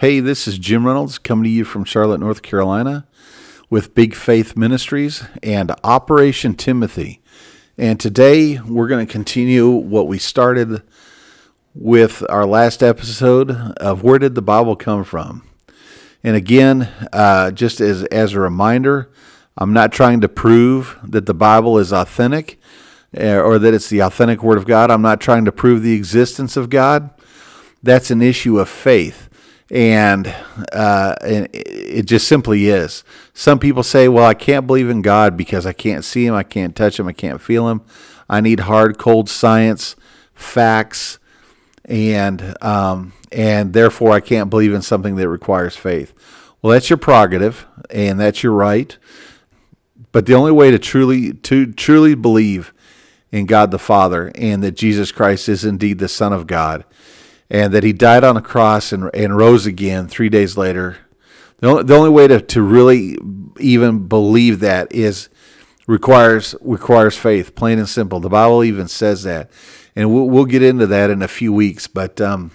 Hey, this is Jim Reynolds coming to you from Charlotte, North Carolina with Big Faith Ministries and Operation Timothy. And today we're going to continue what we started with our last episode of Where Did the Bible Come From? And again, uh, just as, as a reminder, I'm not trying to prove that the Bible is authentic uh, or that it's the authentic Word of God. I'm not trying to prove the existence of God. That's an issue of faith. And, uh, and it just simply is. Some people say, well, I can't believe in God because I can't see Him, I can't touch Him, I can't feel Him. I need hard, cold science, facts, and um, and therefore I can't believe in something that requires faith. Well, that's your prerogative, and that's your right. But the only way to truly to truly believe in God the Father and that Jesus Christ is indeed the Son of God, and that He died on a cross and and rose again three days later. The only, the only way to, to really even believe that is requires requires faith, plain and simple. The Bible even says that and we'll, we'll get into that in a few weeks. But um,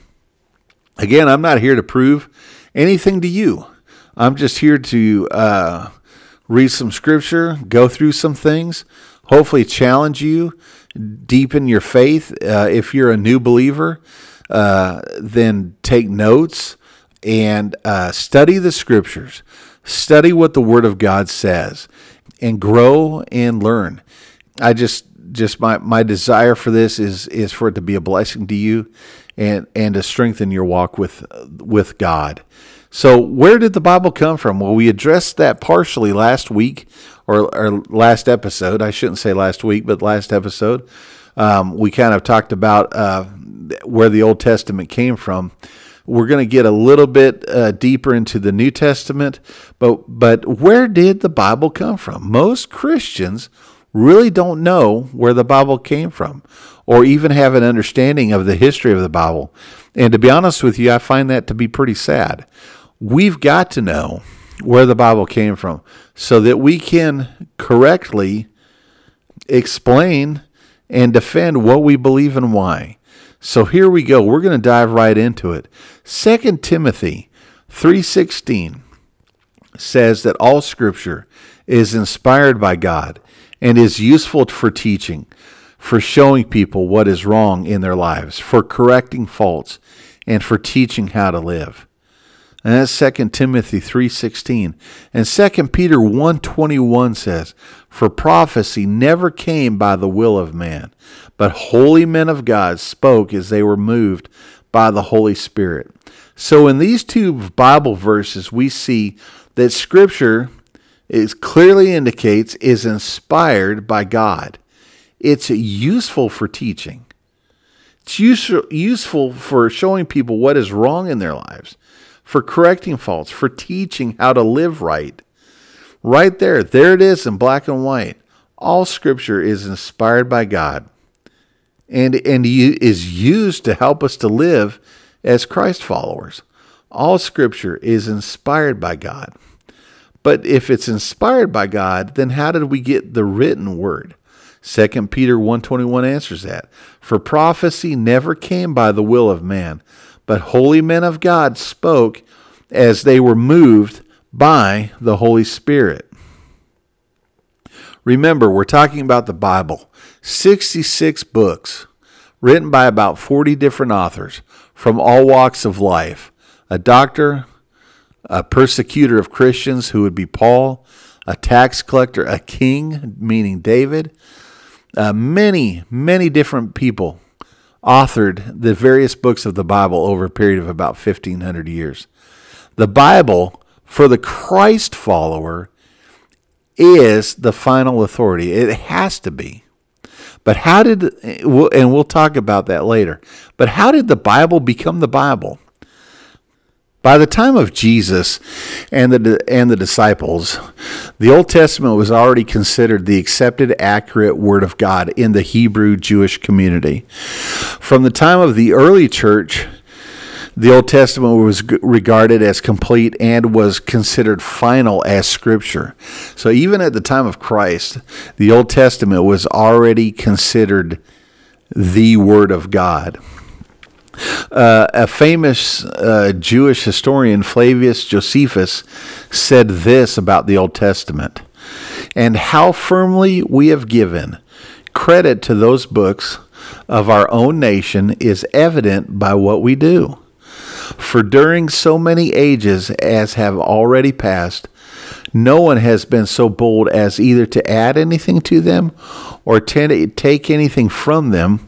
again, I'm not here to prove anything to you. I'm just here to uh, read some scripture, go through some things, hopefully challenge you, deepen your faith. Uh, if you're a new believer, uh, then take notes and uh, study the scriptures. Study what the Word of God says and grow and learn. I just just my, my desire for this is is for it to be a blessing to you and and to strengthen your walk with with God. So where did the Bible come from? Well, we addressed that partially last week or, or last episode. I shouldn't say last week, but last episode. Um, we kind of talked about uh, where the Old Testament came from. We're going to get a little bit uh, deeper into the New Testament, but but where did the Bible come from? Most Christians really don't know where the Bible came from or even have an understanding of the history of the Bible. And to be honest with you, I find that to be pretty sad. We've got to know where the Bible came from so that we can correctly explain and defend what we believe and why. So here we go. We're going to dive right into it. 2 Timothy 3:16 says that all scripture is inspired by God and is useful for teaching, for showing people what is wrong in their lives, for correcting faults, and for teaching how to live. And that's 2 Timothy 3:16. And 2 Peter 1:21 says, "For prophecy never came by the will of man, but holy men of God spoke as they were moved by the Holy Spirit." So in these two Bible verses we see that scripture it clearly indicates is inspired by God. It's useful for teaching. It's useful for showing people what is wrong in their lives, for correcting faults, for teaching how to live right. Right there, there it is in black and white. All scripture is inspired by God and, and is used to help us to live as Christ followers. All scripture is inspired by God. But if it's inspired by God, then how did we get the written word? 2 Peter 1:21 answers that. For prophecy never came by the will of man, but holy men of God spoke as they were moved by the Holy Spirit. Remember, we're talking about the Bible. 66 books written by about 40 different authors from all walks of life. A doctor, a persecutor of Christians, who would be Paul, a tax collector, a king, meaning David. Uh, many, many different people authored the various books of the Bible over a period of about 1,500 years. The Bible, for the Christ follower, is the final authority. It has to be. But how did, and we'll talk about that later, but how did the Bible become the Bible? By the time of Jesus and the and the disciples, the Old Testament was already considered the accepted accurate word of God in the Hebrew Jewish community. From the time of the early church, the Old Testament was regarded as complete and was considered final as scripture. So even at the time of Christ, the Old Testament was already considered the word of God. Uh, a famous uh, Jewish historian, Flavius Josephus, said this about the Old Testament and how firmly we have given credit to those books of our own nation is evident by what we do. For during so many ages as have already passed, no one has been so bold as either to add anything to them or to take anything from them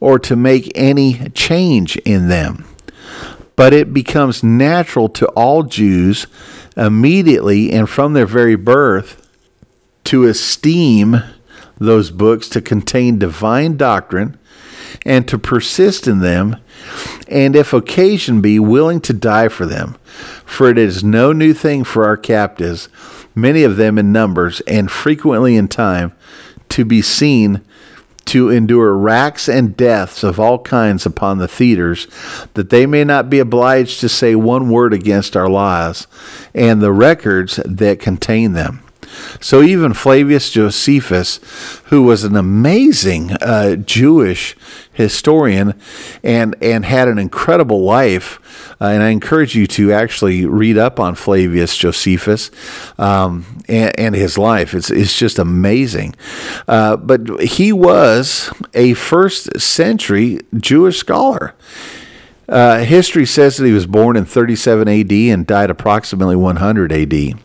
or to make any change in them. But it becomes natural to all Jews immediately and from their very birth to esteem those books to contain divine doctrine and to persist in them, and if occasion be, willing to die for them. For it is no new thing for our captives, many of them in numbers and frequently in time, to be seen to endure racks and deaths of all kinds upon the theaters, that they may not be obliged to say one word against our laws and the records that contain them. So even Flavius Josephus, who was an amazing uh, Jewish historian and and had an incredible life, uh, and I encourage you to actually read up on Flavius Josephus um, and, and, his life. It's it's just amazing. Uh, but he was a first century Jewish scholar. Uh, history says that he was born in 37 AD and died approximately 100 AD.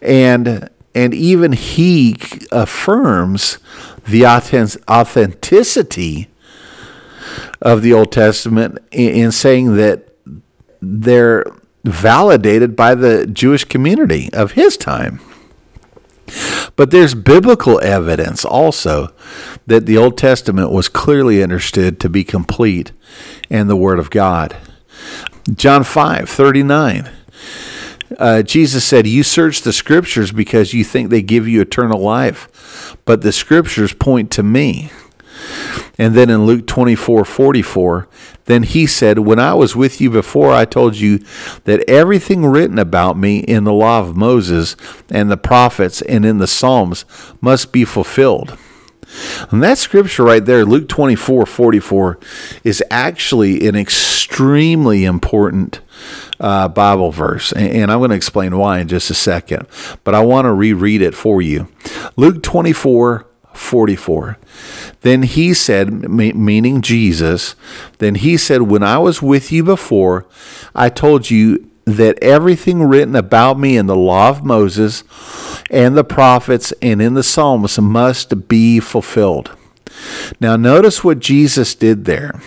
And and even he affirms the authenticity of the Old Testament in saying that they're validated by the Jewish community of his time. But there's biblical evidence also that the Old Testament was clearly understood to be complete and the Word of God. John 5 39 uh, Jesus said, You search the scriptures because you think they give you eternal life, but the scriptures point to me. And then in Luke 24 44, then he said, When I was with you before, I told you that everything written about me in the law of Moses and the prophets and in the Psalms must be fulfilled. And that scripture right there, Luke 24 44, is actually an extremely important uh, Bible verse. And, and I'm going to explain why in just a second. But I want to reread it for you. Luke 24 44. Then he said, meaning Jesus, then he said, When I was with you before, I told you that everything written about me in the law of Moses and the prophets and in the Psalms must be fulfilled. Now, notice what Jesus did there.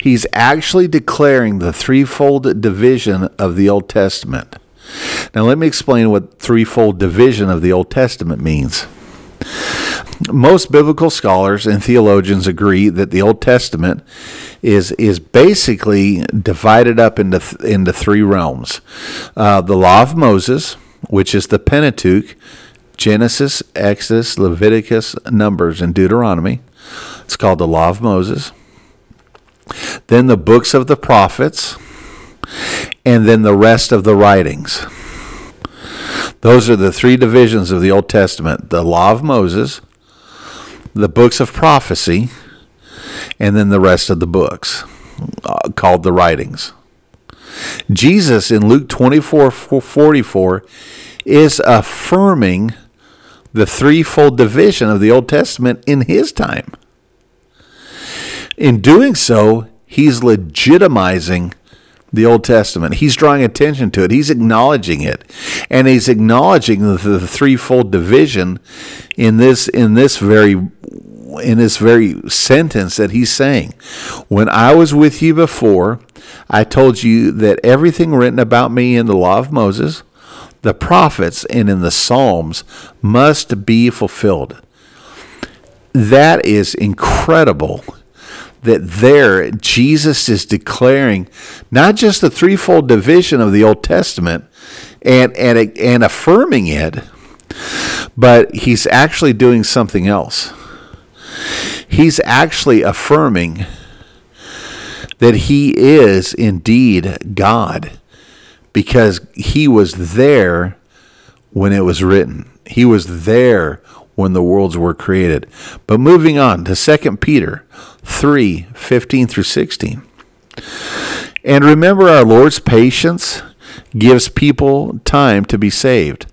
He's actually declaring the threefold division of the Old Testament. Now, let me explain what threefold division of the Old Testament means. Most biblical scholars and theologians agree that the Old Testament is is basically divided up into into three realms: uh, the Law of Moses, which is the Pentateuch, Genesis, Exodus, Leviticus, Numbers, and Deuteronomy. It's called the Law of Moses. Then the books of the prophets, and then the rest of the writings. Those are the three divisions of the Old Testament the Law of Moses, the books of prophecy, and then the rest of the books uh, called the writings. Jesus in Luke 24 44 is affirming the threefold division of the Old Testament in his time. In doing so, he's legitimizing the Old Testament. He's drawing attention to it. He's acknowledging it, and he's acknowledging the, the threefold division in this in this very in this very sentence that he's saying. When I was with you before, I told you that everything written about me in the law of Moses, the prophets, and in the Psalms must be fulfilled. That is incredible that there Jesus is declaring not just the threefold division of the Old Testament and and and affirming it, but he's actually doing something else. He's actually affirming that he is indeed God because he was there when it was written. He was there when the worlds were created. But moving on to 2 Peter 3 15 through 16. And remember, our Lord's patience gives people time to be saved.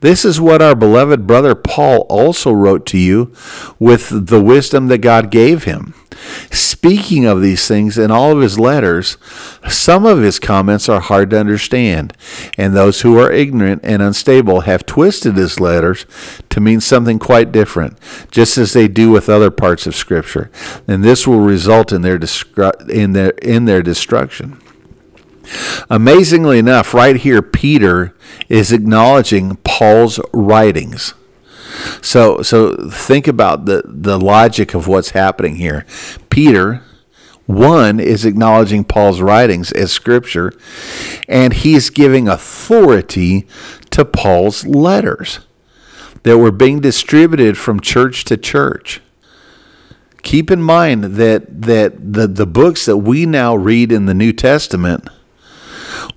This is what our beloved brother Paul also wrote to you with the wisdom that God gave him. Speaking of these things in all of his letters, some of his comments are hard to understand, and those who are ignorant and unstable have twisted his letters to mean something quite different, just as they do with other parts of Scripture, and this will result in their, in their, in their destruction. Amazingly enough, right here, Peter is acknowledging Paul's writings. So, so think about the, the logic of what's happening here. Peter, one, is acknowledging Paul's writings as scripture, and he's giving authority to Paul's letters that were being distributed from church to church. Keep in mind that, that the, the books that we now read in the New Testament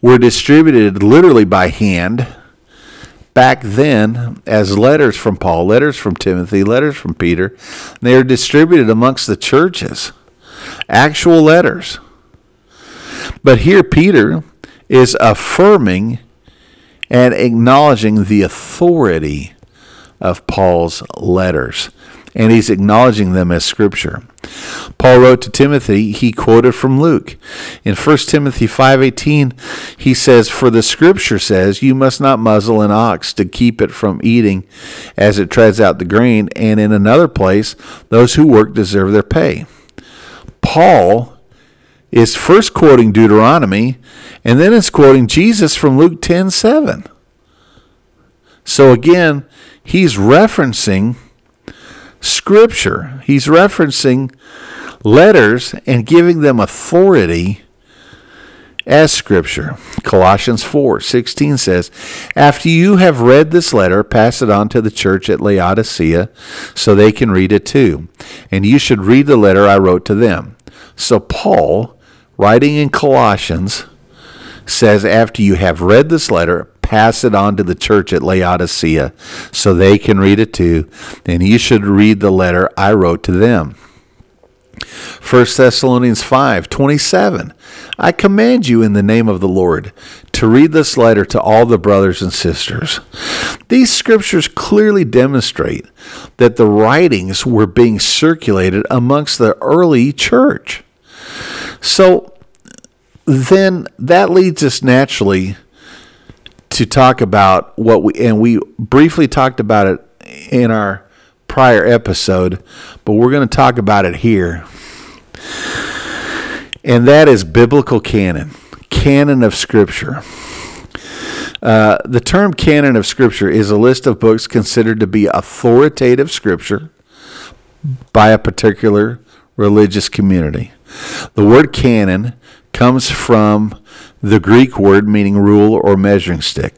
were distributed literally by hand back then as letters from Paul, letters from Timothy, letters from Peter. They are distributed amongst the churches, actual letters. But here, Peter is affirming and acknowledging the authority of Paul's letters and he's acknowledging them as scripture. Paul wrote to Timothy, he quoted from Luke. In 1 Timothy 5:18, he says, "For the scripture says, you must not muzzle an ox to keep it from eating as it treads out the grain, and in another place, those who work deserve their pay." Paul is first quoting Deuteronomy, and then it's quoting Jesus from Luke 10:7. So again, he's referencing scripture. He's referencing letters and giving them authority as scripture. Colossians 4:16 says, "After you have read this letter, pass it on to the church at Laodicea so they can read it too. And you should read the letter I wrote to them." So Paul, writing in Colossians, says after you have read this letter, pass it on to the church at Laodicea so they can read it too. And you should read the letter I wrote to them. 1 Thessalonians 5 27. I command you in the name of the Lord to read this letter to all the brothers and sisters. These scriptures clearly demonstrate that the writings were being circulated amongst the early church. So then that leads us naturally to talk about what we and we briefly talked about it in our prior episode, but we're going to talk about it here. And that is biblical canon, canon of Scripture. Uh, the term canon of Scripture is a list of books considered to be authoritative Scripture by a particular religious community. The word canon comes from the Greek word meaning rule or measuring stick.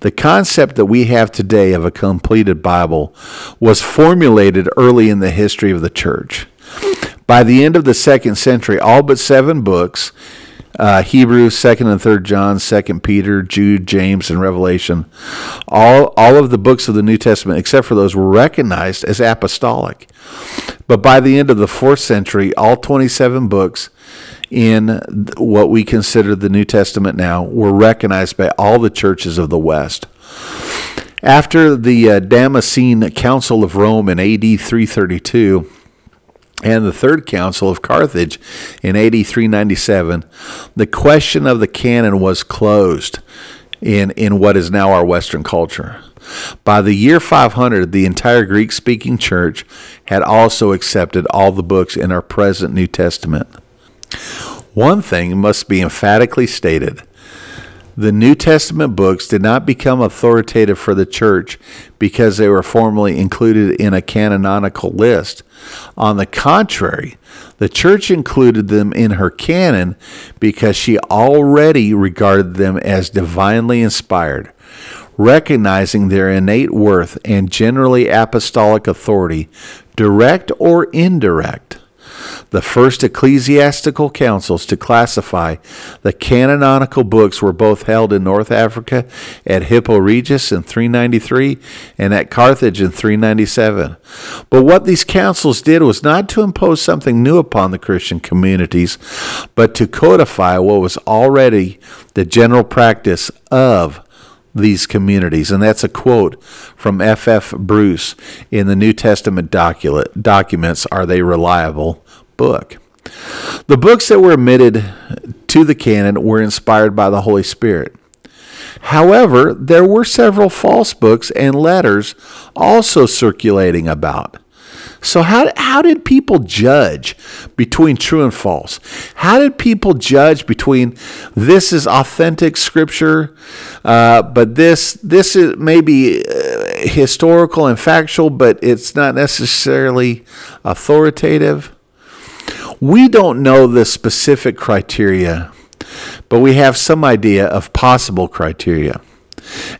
The concept that we have today of a completed Bible was formulated early in the history of the church. By the end of the second century, all but seven books uh, Hebrews, Second and Third John, Second Peter, Jude, James, and Revelation. All all of the books of the New Testament, except for those, were recognized as apostolic. But by the end of the fourth century, all twenty-seven books in what we consider the New Testament now were recognized by all the churches of the West. After the uh, Damascene Council of Rome in AD 332 and the Third Council of Carthage in AD 397, the question of the canon was closed in, in what is now our Western culture. By the year 500, the entire Greek speaking church had also accepted all the books in our present New Testament. One thing must be emphatically stated. The New Testament books did not become authoritative for the church because they were formally included in a canonical list. On the contrary, the church included them in her canon because she already regarded them as divinely inspired, recognizing their innate worth and generally apostolic authority, direct or indirect. The first ecclesiastical councils to classify the canonical books were both held in North Africa at Hippo Regius in 393 and at Carthage in 397. But what these councils did was not to impose something new upon the Christian communities, but to codify what was already the general practice of these communities. And that's a quote from F. F. Bruce in the New Testament document, documents Are They Reliable? Book. The books that were admitted to the canon were inspired by the Holy Spirit. However, there were several false books and letters also circulating about. So, how, how did people judge between true and false? How did people judge between this is authentic scripture, uh, but this this is maybe uh, historical and factual, but it's not necessarily authoritative? We don't know the specific criteria, but we have some idea of possible criteria.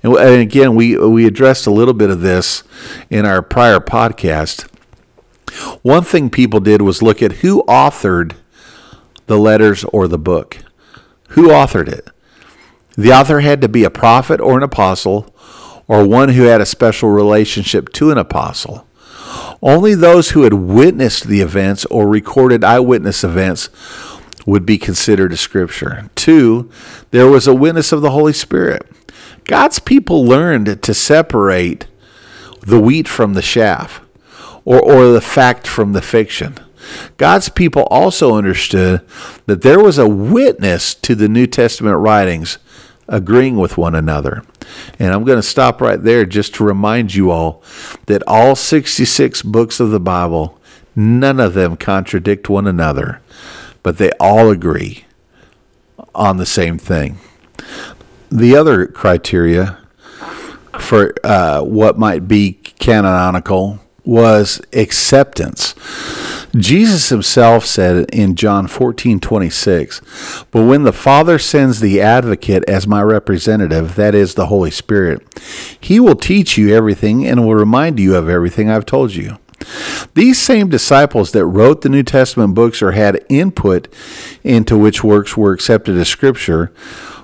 And, again, we, we addressed a little bit of this in our prior podcast. One thing people did was look at who authored the letters or the book. Who authored it? The author had to be a prophet or an apostle, or one who had a special relationship to an apostle. Only those who had witnessed the events or recorded eyewitness events would be considered a scripture. Two, there was a witness of the Holy Spirit. God's people learned to separate the wheat from the chaff or, or the fact from the fiction. God's people also understood that there was a witness to the New Testament writings agreeing with one another. And I'm going to stop right there just to remind you all that all 66 books of the Bible, none of them contradict one another, but they all agree on the same thing. The other criteria for uh, what might be canonical was acceptance. Jesus himself said in John 14 26, But when the Father sends the advocate as my representative, that is the Holy Spirit, he will teach you everything and will remind you of everything I've told you. These same disciples that wrote the New Testament books or had input into which works were accepted as Scripture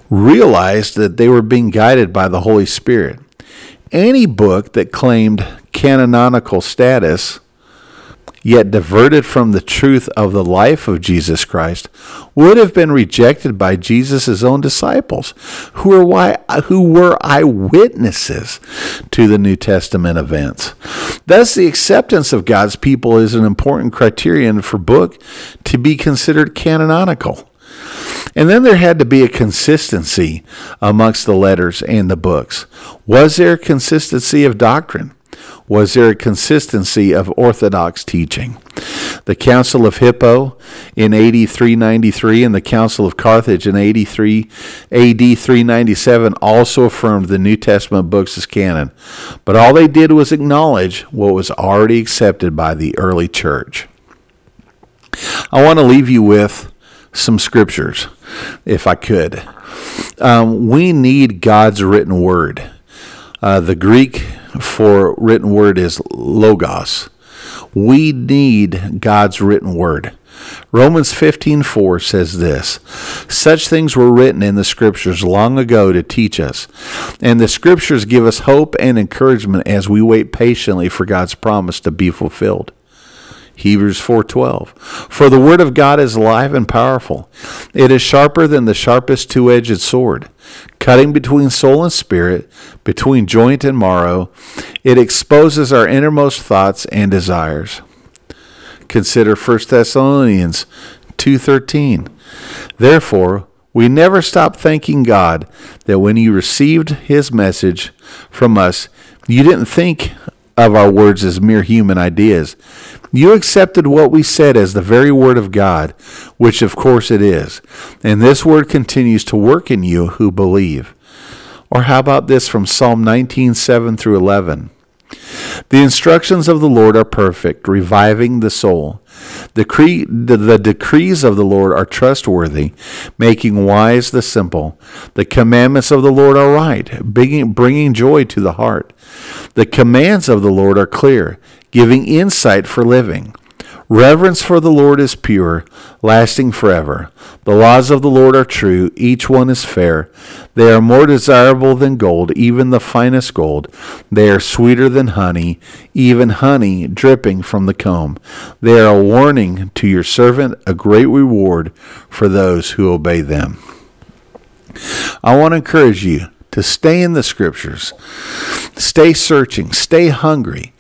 realized that they were being guided by the Holy Spirit. Any book that claimed canonical status yet diverted from the truth of the life of Jesus Christ, would have been rejected by Jesus' own disciples, who were, why, who were eyewitnesses to the New Testament events. Thus, the acceptance of God's people is an important criterion for book to be considered canonical. And then there had to be a consistency amongst the letters and the books. Was there consistency of doctrine? Was there a consistency of orthodox teaching. The Council of Hippo in AD 393 and the Council of Carthage in 83 AD 397 also affirmed the New Testament books as canon, but all they did was acknowledge what was already accepted by the early church. I want to leave you with some scriptures, if I could. Um, we need God's written word. Uh, the Greek for written word is logos. We need God's written word. Romans 15:4 says this, such things were written in the scriptures long ago to teach us, and the scriptures give us hope and encouragement as we wait patiently for God's promise to be fulfilled. Hebrews 4:12 For the word of God is alive and powerful. It is sharper than the sharpest two-edged sword, cutting between soul and spirit, between joint and marrow. It exposes our innermost thoughts and desires. Consider 1 Thessalonians 2:13. Therefore, we never stop thanking God that when you received his message from us, you didn't think of our words as mere human ideas. You accepted what we said as the very word of God, which of course it is. And this word continues to work in you who believe. Or how about this from Psalm 19, 7 through 11? The instructions of the Lord are perfect, reviving the soul. Decree, the, the, decrees of the Lord are trustworthy, making wise the simple. The commandments of the Lord are right, bringing, bringing joy to the heart. The commands of the Lord are clear, giving insight for living. Reverence for the Lord is pure, lasting forever. The laws of the Lord are true, each one is fair. They are more desirable than gold, even the finest gold. They are sweeter than honey, even honey dripping from the comb. They are a warning to your servant, a great reward for those who obey them. I want to encourage you to stay in the scriptures, stay searching, stay hungry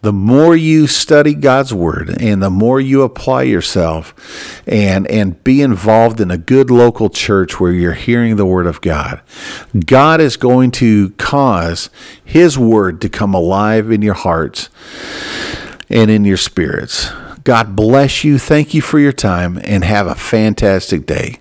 the more you study God's word and the more you apply yourself and and be involved in a good local church where you're hearing the word of God, God is going to cause his word to come alive in your hearts and in your spirits. God bless you. Thank you for your time and have a fantastic day.